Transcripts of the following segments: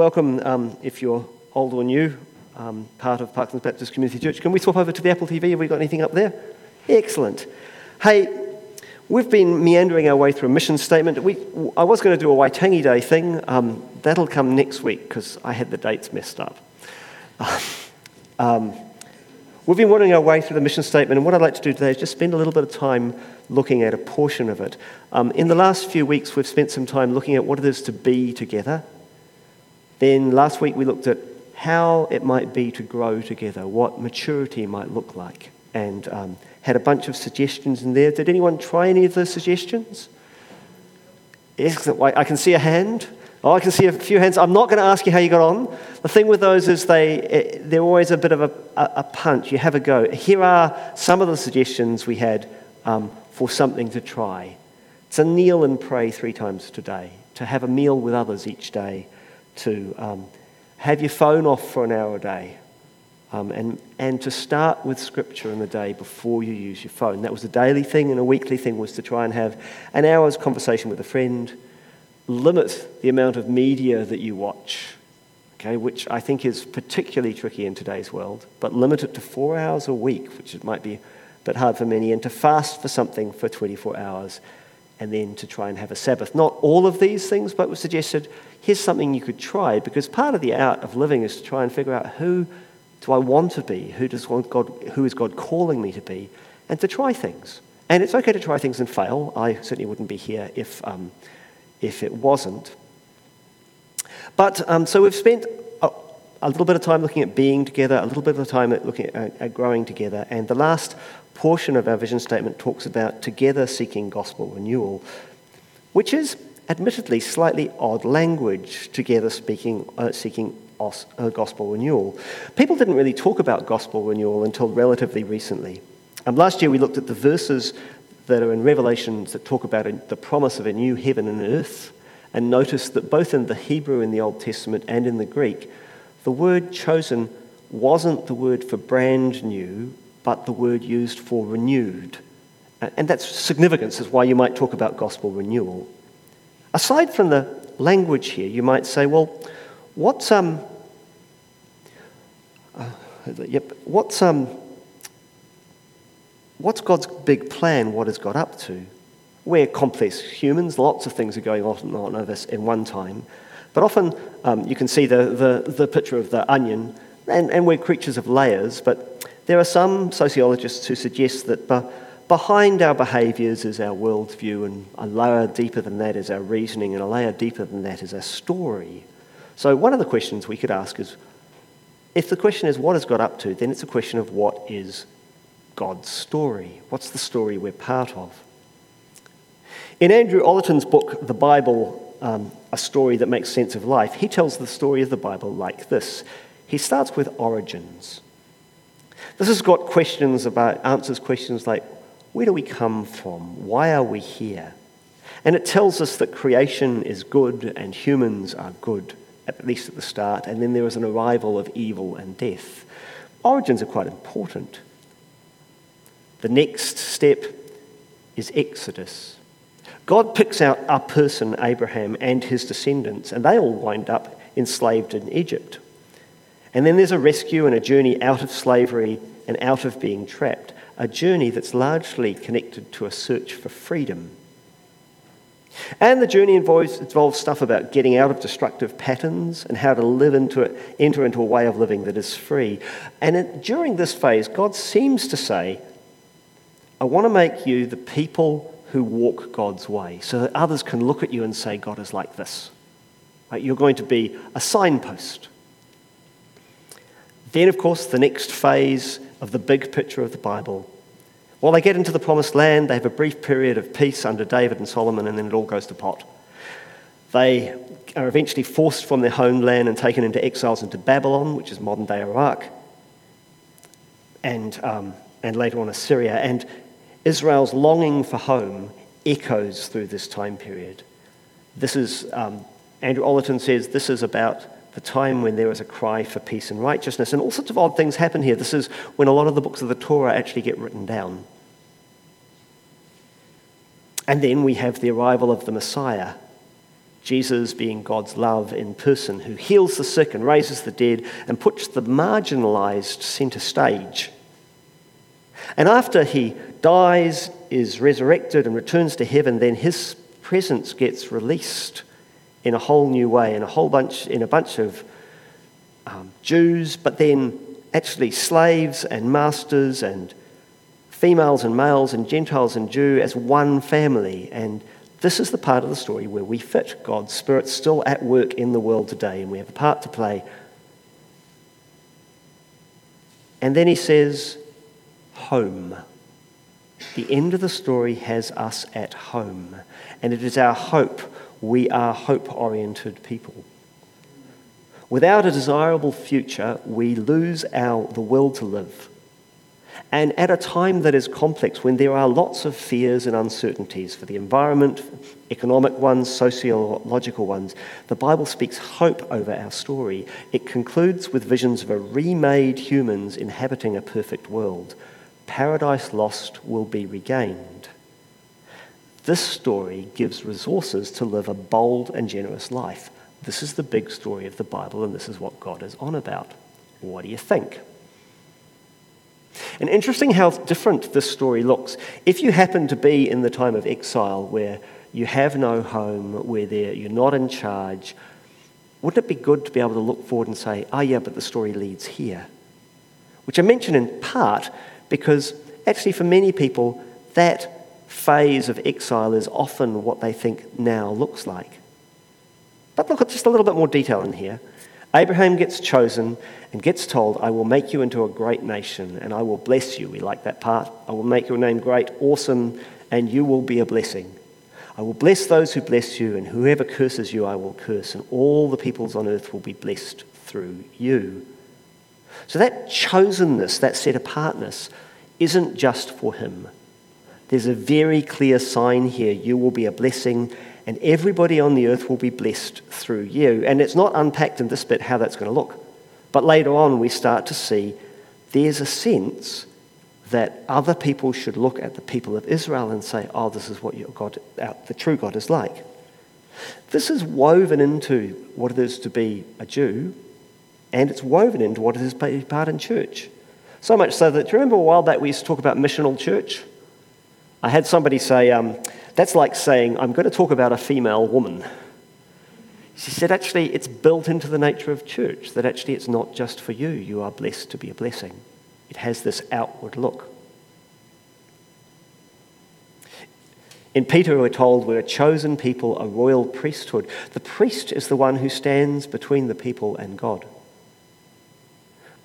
Welcome, um, if you're old or new, um, part of Parklands Baptist Community Church. Can we swap over to the Apple TV? Have we got anything up there? Excellent. Hey, we've been meandering our way through a mission statement. We, I was going to do a Waitangi Day thing. Um, that'll come next week because I had the dates messed up. Um, we've been wandering our way through the mission statement, and what I'd like to do today is just spend a little bit of time looking at a portion of it. Um, in the last few weeks, we've spent some time looking at what it is to be together then last week we looked at how it might be to grow together, what maturity might look like, and um, had a bunch of suggestions in there. Did anyone try any of those suggestions? Excellent. I can see a hand. Oh, I can see a few hands. I'm not going to ask you how you got on. The thing with those is they, eh, they're always a bit of a, a punch. You have a go. Here are some of the suggestions we had um, for something to try. To kneel and pray three times today, to have a meal with others each day, to um, have your phone off for an hour a day um, and, and to start with scripture in the day before you use your phone. That was a daily thing, and a weekly thing was to try and have an hour's conversation with a friend, limit the amount of media that you watch. Okay, which I think is particularly tricky in today's world, but limit it to four hours a week, which it might be a bit hard for many, and to fast for something for 24 hours and then to try and have a Sabbath. Not all of these things, but was suggested here's something you could try because part of the art of living is to try and figure out who do I want to be? Who, does God, who is God calling me to be? And to try things. And it's okay to try things and fail. I certainly wouldn't be here if, um, if it wasn't. But um, so we've spent a, a, little bit of time looking at being together, a little bit of time at looking at, at growing together. And the last portion of our vision statement talks about together seeking gospel renewal, which is admittedly slightly odd language, together speaking, uh, seeking os, uh, gospel renewal. People didn't really talk about gospel renewal until relatively recently. Um, last year we looked at the verses that are in Revelations that talk about the promise of a new heaven and earth, and noticed that both in the Hebrew in the Old Testament and in the Greek, the word chosen wasn't the word for brand new, but the word used for renewed. And that's significance, is why you might talk about gospel renewal. Aside from the language here, you might say, well, what's, um, uh, yep, what's, um, what's God's big plan? What has God up to? We're complex humans, lots of things are going on on us in one time. But often um, you can see the, the, the picture of the onion, and, and we're creatures of layers, but there are some sociologists who suggest that behind our behaviours is our worldview, and a layer deeper than that is our reasoning, and a layer deeper than that is our story. So, one of the questions we could ask is if the question is what has God up to, then it's a question of what is God's story? What's the story we're part of? In Andrew Ollerton's book, The Bible, um, A Story That Makes Sense of Life, he tells the story of the Bible like this. He starts with origins. This has got questions about, answers questions like where do we come from? Why are we here? And it tells us that creation is good and humans are good, at least at the start, and then there is an arrival of evil and death. Origins are quite important. The next step is Exodus. God picks out a person, Abraham, and his descendants, and they all wind up enslaved in Egypt. And then there's a rescue and a journey out of slavery and out of being trapped, a journey that's largely connected to a search for freedom. And the journey involves, involves stuff about getting out of destructive patterns and how to live into it, enter into a way of living that is free. And it, during this phase, God seems to say, I want to make you the people who walk God's way so that others can look at you and say, God is like this. Right? You're going to be a signpost. Then, of course, the next phase of the big picture of the Bible. While they get into the promised land, they have a brief period of peace under David and Solomon, and then it all goes to pot. They are eventually forced from their homeland and taken into exiles into Babylon, which is modern day Iraq, and, um, and later on Assyria. And Israel's longing for home echoes through this time period. This is, um, Andrew Ollerton says, this is about the time when there is a cry for peace and righteousness. And all sorts of odd things happen here. This is when a lot of the books of the Torah actually get written down. And then we have the arrival of the Messiah. Jesus being God's love in person, who heals the sick and raises the dead and puts the marginalized center stage. And after he dies, is resurrected, and returns to heaven, then his presence gets released in a whole new way, in a whole bunch, in a bunch of um, Jews, but then actually slaves and masters and females and males and Gentiles and Jew as one family. And this is the part of the story where we fit. God's Spirit still at work in the world today, and we have a part to play. And then he says, Home. The end of the story has us at home, and it is our hope. We are hope oriented people. Without a desirable future, we lose our, the will to live. And at a time that is complex, when there are lots of fears and uncertainties for the environment, economic ones, sociological ones, the Bible speaks hope over our story. It concludes with visions of a remade humans inhabiting a perfect world. Paradise lost will be regained. This story gives resources to live a bold and generous life. This is the big story of the Bible, and this is what God is on about. What do you think? And interesting how different this story looks. If you happen to be in the time of exile where you have no home, where you're not in charge, wouldn't it be good to be able to look forward and say, oh, yeah, but the story leads here? Which I mention in part because actually, for many people, that phase of exile is often what they think now looks like. But look at just a little bit more detail in here. Abraham gets chosen and gets told, I will make you into a great nation and I will bless you. We like that part. I will make your name great, awesome, and you will be a blessing. I will bless those who bless you, and whoever curses you, I will curse, and all the peoples on earth will be blessed through you. So that chosenness, that set apartness, isn't just for him. There's a very clear sign here you will be a blessing, and everybody on the earth will be blessed through you. And it's not unpacked in this bit how that's going to look. But later on, we start to see there's a sense that other people should look at the people of Israel and say, oh, this is what your God, uh, the true God is like. This is woven into what it is to be a Jew, and it's woven into what it is to be part in church. So much so that, do you remember a while back we used to talk about missional church? I had somebody say, um, that's like saying, I'm going to talk about a female woman. She said, actually, it's built into the nature of church that actually it's not just for you. You are blessed to be a blessing. It has this outward look. In Peter, we're told we're a chosen people, a royal priesthood. The priest is the one who stands between the people and God.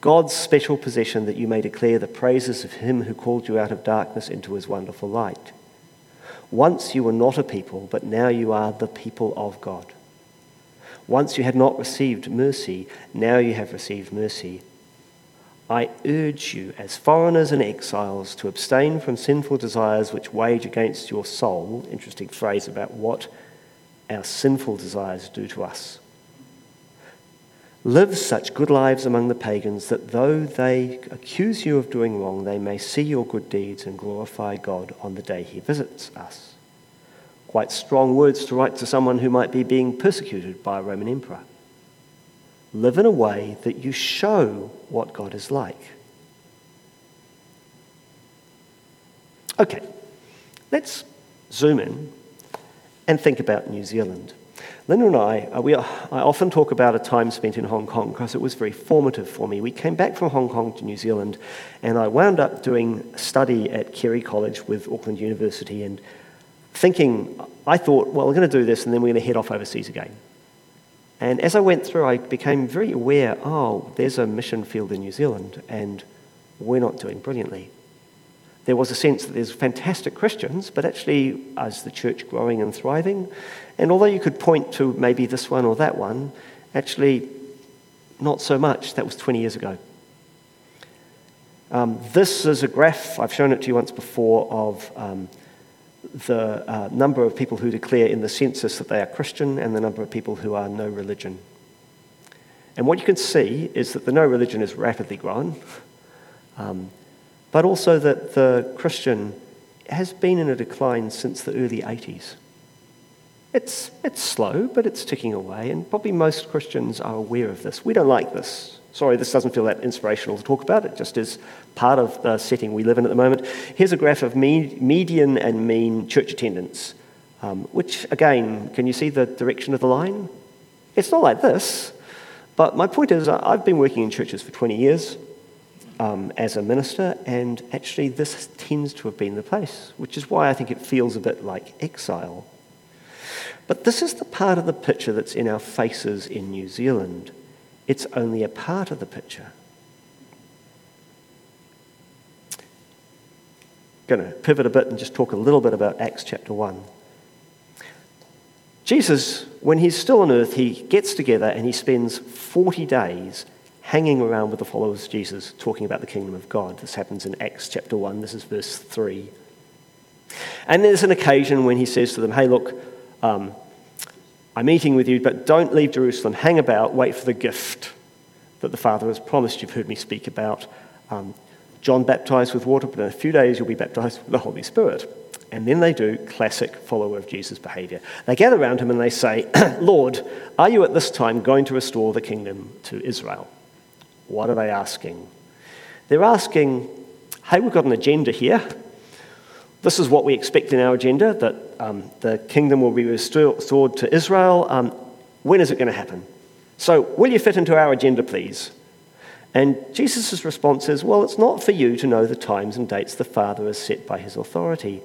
God's special possession that you may declare the praises of him who called you out of darkness into his wonderful light. Once you were not a people, but now you are the people of God. Once you had not received mercy, now you have received mercy. I urge you, as foreigners and exiles, to abstain from sinful desires which wage against your soul. Interesting phrase about what our sinful desires do to us. Live such good lives among the pagans that though they accuse you of doing wrong, they may see your good deeds and glorify God on the day he visits us. Quite strong words to write to someone who might be being persecuted by a Roman emperor. Live in a way that you show what God is like. Okay, let's zoom in and think about New Zealand. Linda and I, uh, we, I often talk about a time spent in Hong Kong because it was very formative for me. We came back from Hong Kong to New Zealand, and I wound up doing study at Carey College with Auckland University and thinking, I thought, well, we're going to do this and then we're going to head off overseas again. And as I went through, I became very aware oh, there's a mission field in New Zealand and we're not doing brilliantly. There was a sense that there's fantastic Christians, but actually, as the church growing and thriving, and although you could point to maybe this one or that one, actually, not so much. That was 20 years ago. Um, this is a graph, I've shown it to you once before, of um, the uh, number of people who declare in the census that they are Christian and the number of people who are no religion. And what you can see is that the no religion is rapidly growing, um, but also that the Christian has been in a decline since the early 80s. It's, it's slow, but it's ticking away, and probably most Christians are aware of this. We don't like this. Sorry, this doesn't feel that inspirational to talk about. It just is part of the setting we live in at the moment. Here's a graph of median and mean church attendance, um, which, again, can you see the direction of the line? It's not like this, but my point is I've been working in churches for 20 years um, as a minister, and actually this tends to have been the place, which is why I think it feels a bit like exile. But this is the part of the picture that's in our faces in New Zealand. It's only a part of the picture. Going to pivot a bit and just talk a little bit about Acts chapter 1. Jesus, when he's still on earth, he gets together and he spends 40 days hanging around with the followers of Jesus, talking about the kingdom of God. This happens in Acts chapter 1. This is verse 3. And there's an occasion when he says to them, Hey, look, um, I'm eating with you, but don't leave Jerusalem. Hang about, wait for the gift that the Father has promised. You've heard me speak about. Um, John baptized with water, but in a few days you'll be baptized with the Holy Spirit. And then they do classic follower of Jesus behavior. They gather around him and they say, Lord, are you at this time going to restore the kingdom to Israel? What are they asking? They're asking, hey, we've got an agenda here. This is what we expect in our agenda that um, the kingdom will be restored to Israel. Um, when is it going to happen? So, will you fit into our agenda, please? And Jesus' response is, Well, it's not for you to know the times and dates the Father has set by his authority.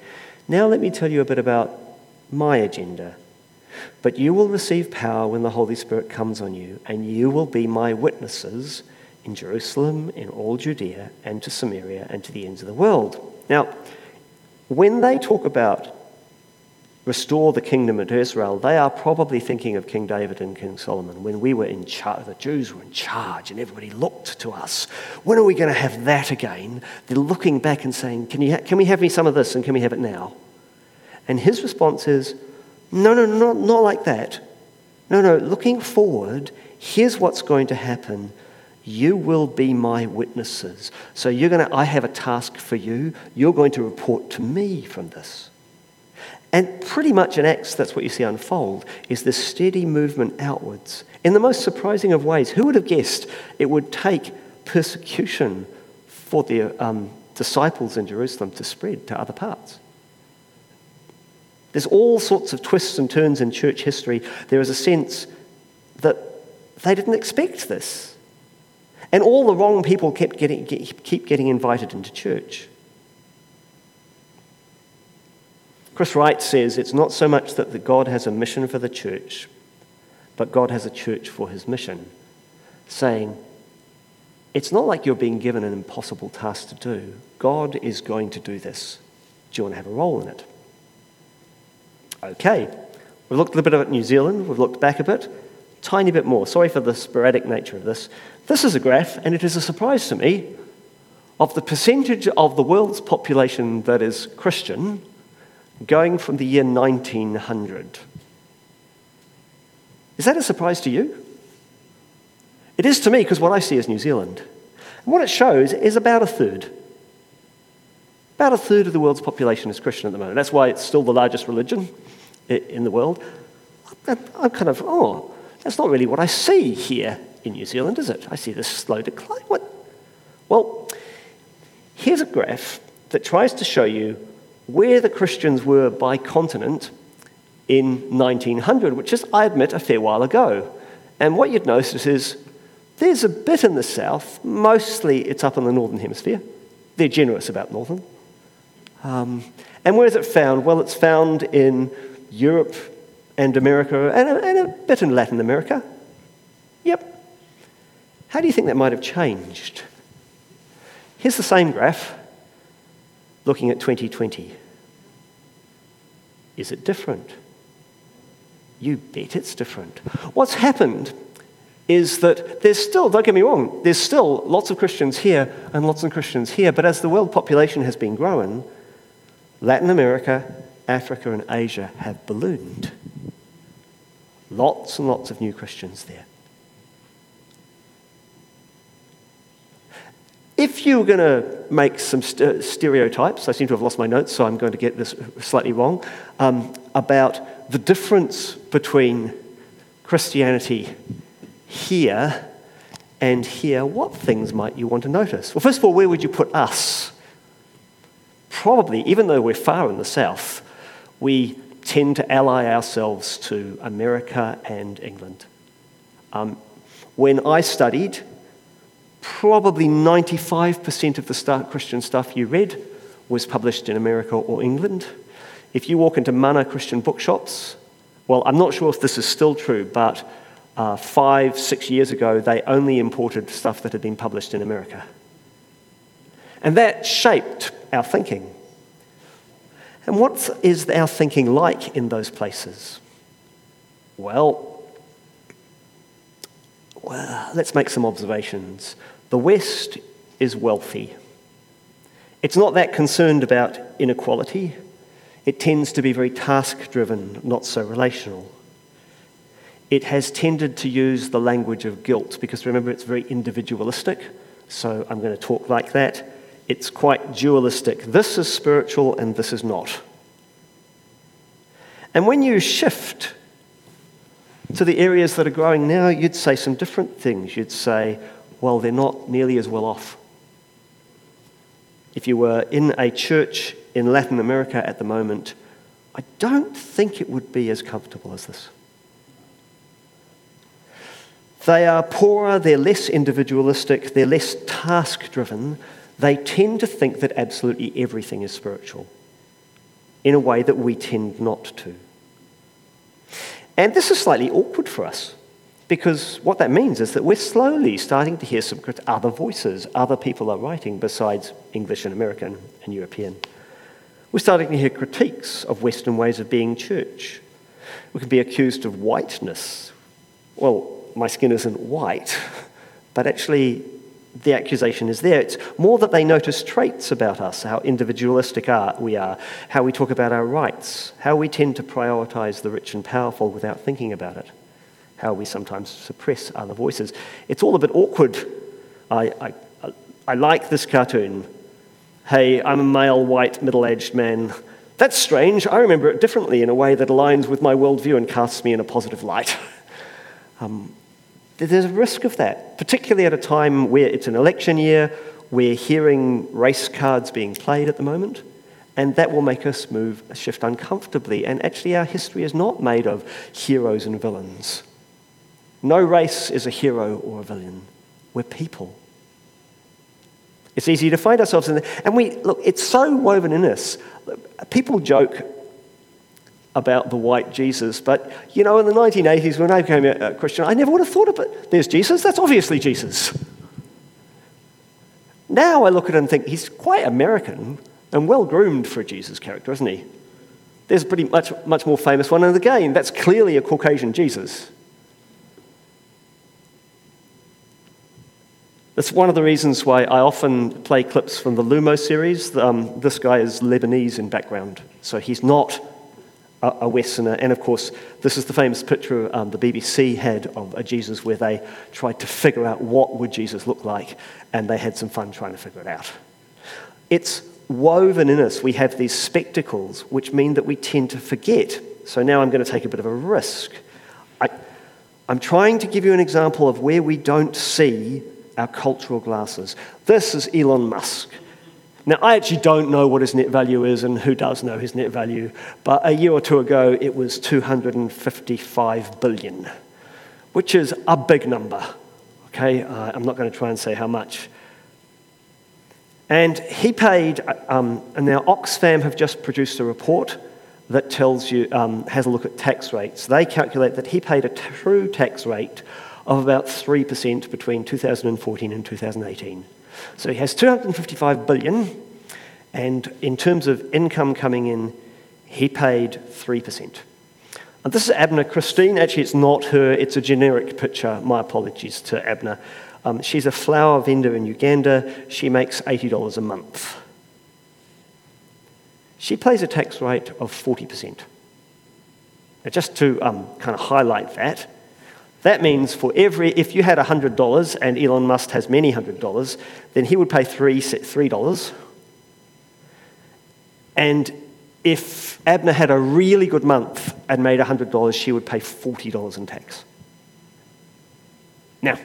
Now, let me tell you a bit about my agenda. But you will receive power when the Holy Spirit comes on you, and you will be my witnesses in Jerusalem, in all Judea, and to Samaria, and to the ends of the world. Now, when they talk about restore the kingdom of Israel, they are probably thinking of King David and King Solomon when we were in charge, the Jews were in charge and everybody looked to us. When are we going to have that again? They're looking back and saying, can, you ha- can we have me some of this and can we have it now? And his response is, no, no, not, not like that. No, no, looking forward, here's what's going to happen you will be my witnesses. So you're going to, I have a task for you. You're going to report to me from this. And pretty much in Acts, that's what you see unfold, is this steady movement outwards. In the most surprising of ways, who would have guessed it would take persecution for the um, disciples in Jerusalem to spread to other parts? There's all sorts of twists and turns in church history. There is a sense that they didn't expect this. And all the wrong people kept getting, keep getting invited into church. Chris Wright says it's not so much that the God has a mission for the church, but God has a church for his mission, saying, it's not like you're being given an impossible task to do. God is going to do this. Do you want to have a role in it? Okay, we've looked a little bit at New Zealand, we've looked back a bit, tiny bit more. Sorry for the sporadic nature of this. This is a graph, and it is a surprise to me, of the percentage of the world's population that is Christian going from the year 1900. Is that a surprise to you? It is to me because what I see is New Zealand. And what it shows is about a third. About a third of the world's population is Christian at the moment. That's why it's still the largest religion in the world. I'm kind of, oh, that's not really what I see here in New Zealand, is it? I see this slow decline. What? Well, here's a graph that tries to show you where the Christians were by continent in 1900, which is, I admit, a fair while ago. And what you'd notice is there's a bit in the south, mostly it's up in the northern hemisphere. They're generous about northern. Um, and where is it found? Well, it's found in Europe and America and a, and a bit in Latin America. Yep, how do you think that might have changed? Here's the same graph looking at 2020. Is it different? You bet it's different. What's happened is that there's still, don't get me wrong, there's still lots of Christians here and lots of Christians here, but as the world population has been growing, Latin America, Africa, and Asia have ballooned. Lots and lots of new Christians there. If you were going to make some st- stereotypes, I seem to have lost my notes, so I'm going to get this slightly wrong, um, about the difference between Christianity here and here, what things might you want to notice? Well, first of all, where would you put us? Probably, even though we're far in the south, we tend to ally ourselves to America and England. Um, when I studied, probably 95% of the Christian stuff you read was published in America or England. If you walk into Manna Christian bookshops, well, I'm not sure if this is still true, but uh, five, six years ago, they only imported stuff that had been published in America. And that shaped our thinking. And what is our thinking like in those places? Well, well, let's make some observations. The West is wealthy. It's not that concerned about inequality. It tends to be very task driven, not so relational. It has tended to use the language of guilt because remember, it's very individualistic. So I'm going to talk like that. It's quite dualistic. This is spiritual and this is not. And when you shift to the areas that are growing now, you'd say some different things. You'd say, well, they're not nearly as well off. If you were in a church in Latin America at the moment, I don't think it would be as comfortable as this. They are poorer, they're less individualistic, they're less task driven. They tend to think that absolutely everything is spiritual in a way that we tend not to. And this is slightly awkward for us because what that means is that we're slowly starting to hear some other voices, other people are writing besides English and American and European. We're starting to hear critiques of Western ways of being church. We can be accused of whiteness. Well, my skin isn't white, but actually the accusation is there. It's more that they notice traits about us, how individualistic are, we are, how we talk about our rights, how we tend to prioritize the rich and powerful without thinking about it, how we sometimes suppress other voices. It's all a bit awkward. I, I, I like this cartoon. Hey, I'm a male, white, middle aged man. That's strange. I remember it differently in a way that aligns with my worldview and casts me in a positive light. Um, there's a risk of that, particularly at a time where it's an election year, we're hearing race cards being played at the moment, and that will make us move, shift uncomfortably. And actually, our history is not made of heroes and villains. No race is a hero or a villain. We're people. It's easy to find ourselves in there. And we, look, it's so woven in us. People joke about the white Jesus. But, you know, in the 1980s, when I became a Christian, I never would have thought of it. There's Jesus, that's obviously Jesus. Now I look at him and think he's quite American and well groomed for a Jesus character, isn't he? There's a pretty much, much more famous one, and again, that's clearly a Caucasian Jesus. That's one of the reasons why I often play clips from the Lumo series. Um, this guy is Lebanese in background, so he's not a Westerner. And of course, this is the famous picture um, the BBC had of a Jesus where they tried to figure out what would Jesus look like, and they had some fun trying to figure it out. It's woven in us. We have these spectacles, which mean that we tend to forget. So now I'm going to take a bit of a risk. I, I'm trying to give you an example of where we don't see our cultural glasses. This is Elon Musk. Now, I actually don't know what his net value is and who does know his net value, but a year or two ago it was 255 billion, which is a big number. Okay, uh, I'm not going to try and say how much. And he paid, um, and now Oxfam have just produced a report that tells you, um, has a look at tax rates. They calculate that he paid a true tax rate of about 3% between 2014 and 2018. So he has 255 billion, and in terms of income coming in, he paid 3%. And this is Abner Christine. Actually, it's not her, it's a generic picture. My apologies to Abner. Um, she's a flower vendor in Uganda. She makes $80 a month. She pays a tax rate of 40%. Now, just to um, kind of highlight that, that means for every, if you had $100 and Elon Musk has many hundred dollars, then he would pay three, $3. And if Abner had a really good month and made $100, she would pay $40 in tax. Now,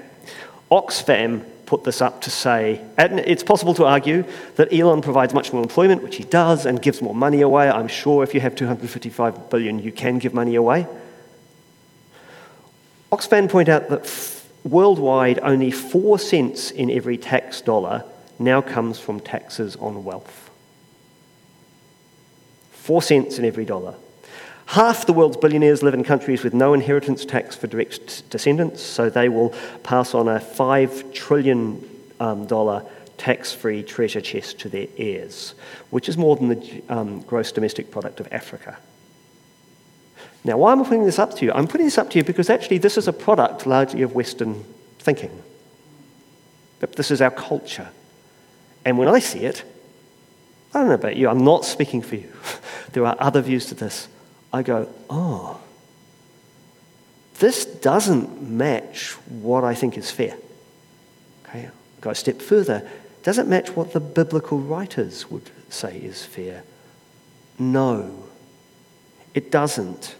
Oxfam put this up to say, and it's possible to argue that Elon provides much more employment, which he does, and gives more money away. I'm sure if you have 255 billion, you can give money away. Oxfam point out that f- worldwide, only four cents in every tax dollar now comes from taxes on wealth. Four cents in every dollar. Half the world's billionaires live in countries with no inheritance tax for direct descendants, so they will pass on a $5 trillion um, tax free treasure chest to their heirs, which is more than the um, gross domestic product of Africa. Now, why am I putting this up to you? I'm putting this up to you because actually this is a product largely of Western thinking. But This is our culture. And when I see it, I don't know about you, I'm not speaking for you. there are other views to this. I go, oh, this doesn't match what I think is fair. Okay, go a step further. Does it match what the biblical writers would say is fair? No, it doesn't.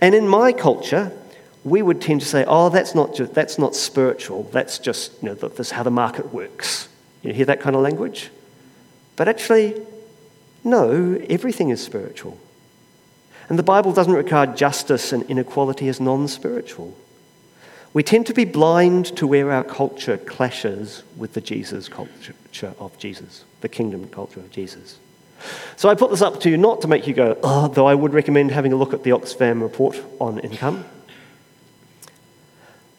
And in my culture, we would tend to say, oh, that's not, just, that's not spiritual. That's just, you know, this is how the market works. You hear that kind of language? But actually, no, everything is spiritual. And the Bible doesn't regard justice and inequality as non spiritual. We tend to be blind to where our culture clashes with the Jesus culture of Jesus, the kingdom culture of Jesus. So I put this up to you not to make you go, oh, though I would recommend having a look at the Oxfam report on income,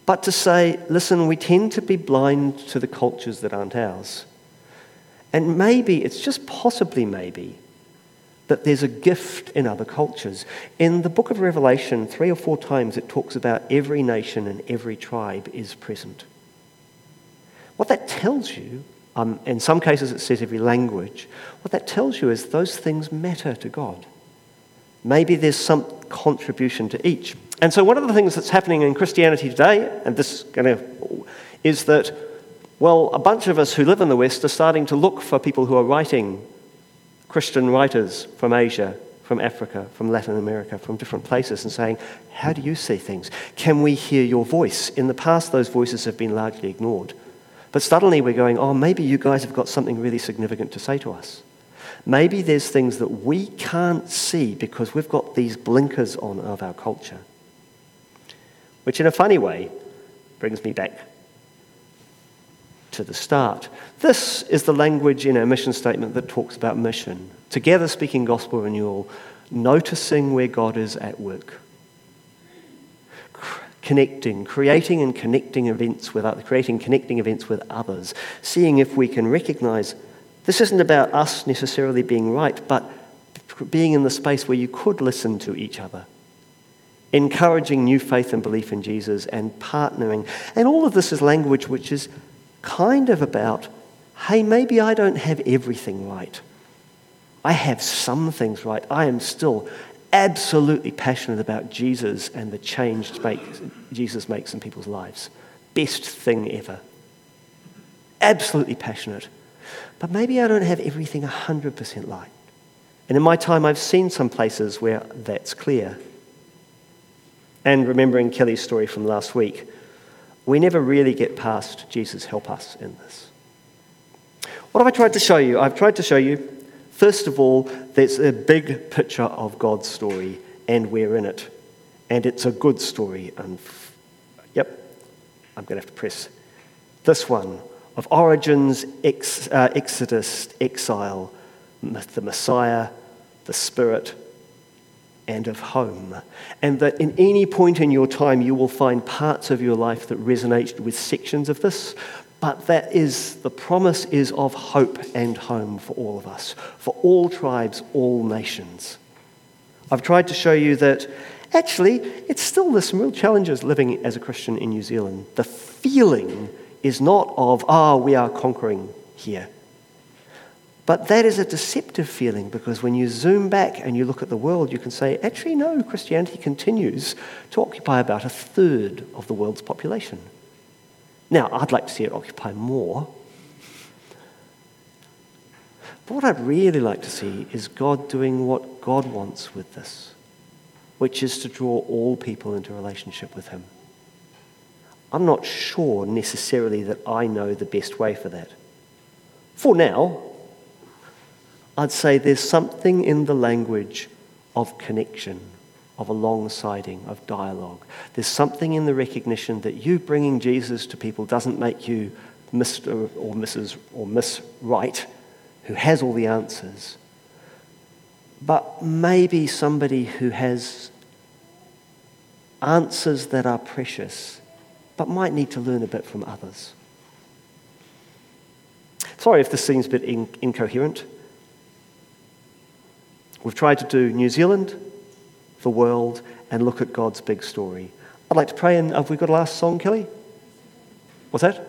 but to say, listen, we tend to be blind to the cultures that aren't ours. And maybe, it's just possibly maybe, that there's a gift in other cultures. In the book of Revelation, three or four times it talks about every nation and every tribe is present. What that tells you, um, in some cases it says every language, what that tells you is those things matter to God. Maybe there's some contribution to each. And so, one of the things that's happening in Christianity today, and this kind of, is that, well, a bunch of us who live in the West are starting to look for people who are writing Christian writers from Asia, from Africa, from Latin America, from different places, and saying, How do you see things? Can we hear your voice? In the past, those voices have been largely ignored. But suddenly we're going, Oh, maybe you guys have got something really significant to say to us. Maybe there's things that we can't see because we've got these blinkers on of our culture. Which, in a funny way, brings me back to the start. This is the language in our mission statement that talks about mission. Together speaking gospel renewal, noticing where God is at work. Connecting, creating and connecting events with others, creating connecting events with others, seeing if we can recognize this isn't about us necessarily being right, but being in the space where you could listen to each other, encouraging new faith and belief in Jesus, and partnering. And all of this is language which is kind of about hey, maybe I don't have everything right. I have some things right. I am still absolutely passionate about Jesus and the change Jesus makes in people's lives. Best thing ever. Absolutely passionate. But maybe I don't have everything 100% right. And in my time, I've seen some places where that's clear. And remembering Kelly's story from last week, we never really get past Jesus, help us in this. What have I tried to show you? I've tried to show you, first of all, there's a big picture of God's story, and we're in it. And it's a good story. And yep, I'm going to have to press this one of origins, ex, uh, exodus, exile, the Messiah, the Spirit, and of home. And that in any point in your time, you will find parts of your life that resonate with sections of this. But that is, the promise is of hope and home for all of us, for all tribes, all nations. I've tried to show you that actually, it's still there's some real challenges living as a Christian in New Zealand. The feeling is not of, ah, oh, we are conquering here. But that is a deceptive feeling because when you zoom back and you look at the world, you can say, actually, no, Christianity continues to occupy about a third of the world's population. Now, I'd like to see it occupy more. But what I'd really like to see is God doing what God wants with this, which is to draw all people into relationship with Him. I'm not sure necessarily that I know the best way for that. For now, I'd say there's something in the language of connection, of alongsiding, of dialogue. There's something in the recognition that you bringing Jesus to people doesn't make you Mr. or Mrs. or Miss Right, who has all the answers, but maybe somebody who has answers that are precious, but might need to learn a bit from others. Sorry if this seems a bit in- incoherent. We've tried to do New Zealand, the world, and look at God's big story. I'd like to pray, and have we got a last song, Kelly? What's that?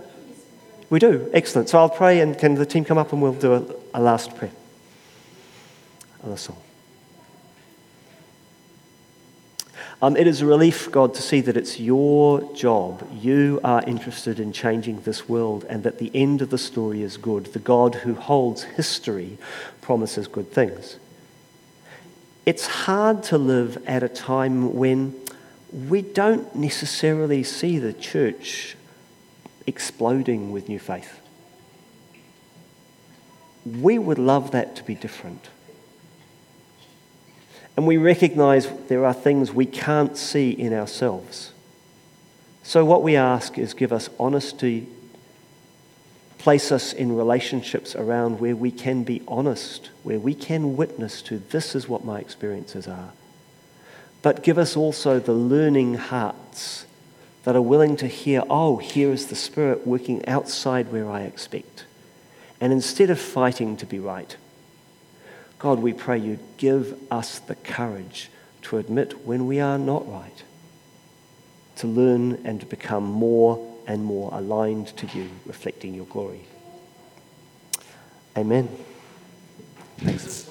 We do. Excellent. So I'll pray, and can the team come up and we'll do a, a last prayer? A last song. Um, it is a relief, God, to see that it's your job. You are interested in changing this world, and that the end of the story is good. The God who holds history promises good things. It's hard to live at a time when we don't necessarily see the church exploding with new faith. We would love that to be different. And we recognize there are things we can't see in ourselves. So, what we ask is give us honesty, place us in relationships around where we can be honest, where we can witness to this is what my experiences are. But give us also the learning hearts that are willing to hear, oh, here is the Spirit working outside where I expect. And instead of fighting to be right, God, we pray you give us the courage to admit when we are not right, to learn and to become more and more aligned to you, reflecting your glory. Amen. Thanks.